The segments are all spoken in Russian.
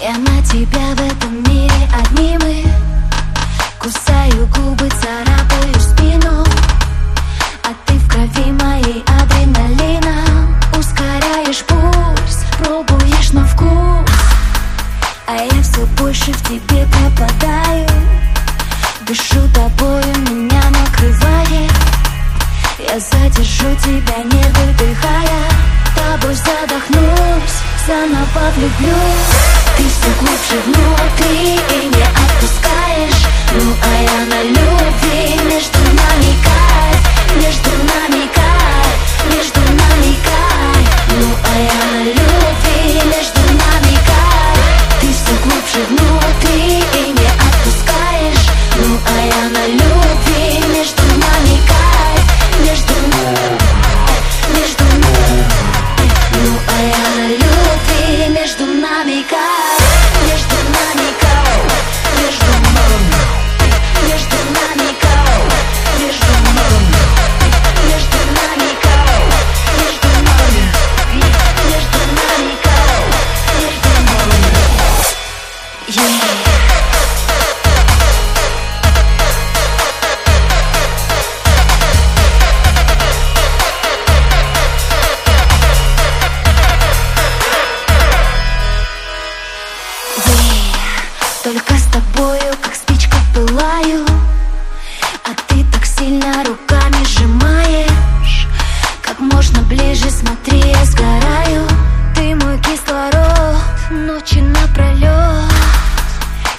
Я на тебя в этом мире одни Кусаю губы, царапаю спину тебе пропадаю Дышу тобою, меня накрывает. Я задержу тебя, не выдыхая. Тобой задохнусь, заново влюблюсь. Ты все глубже внутри и не отпускаешь. Ну а я на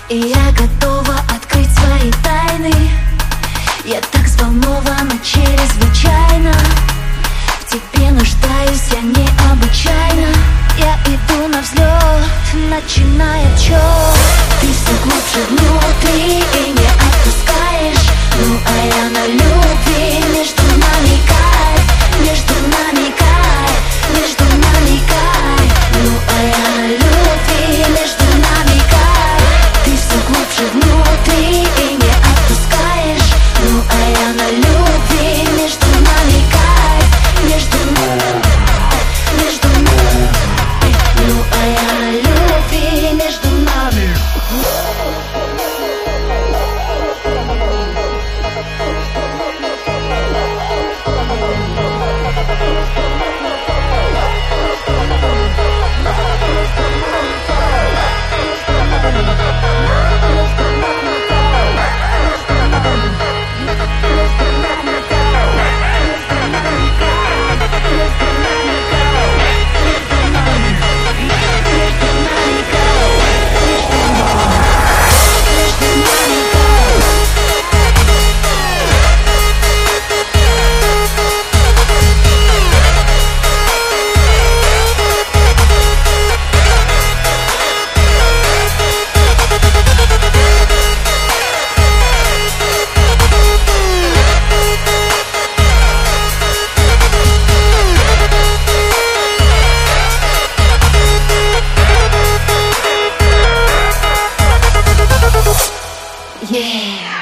И я готова открыть свои тайны. Я так взволнована чрезвычайно. В тебе нуждаюсь я необычайно. Я иду на взлет, начиная отчет Ты все глубже внутри Yeah.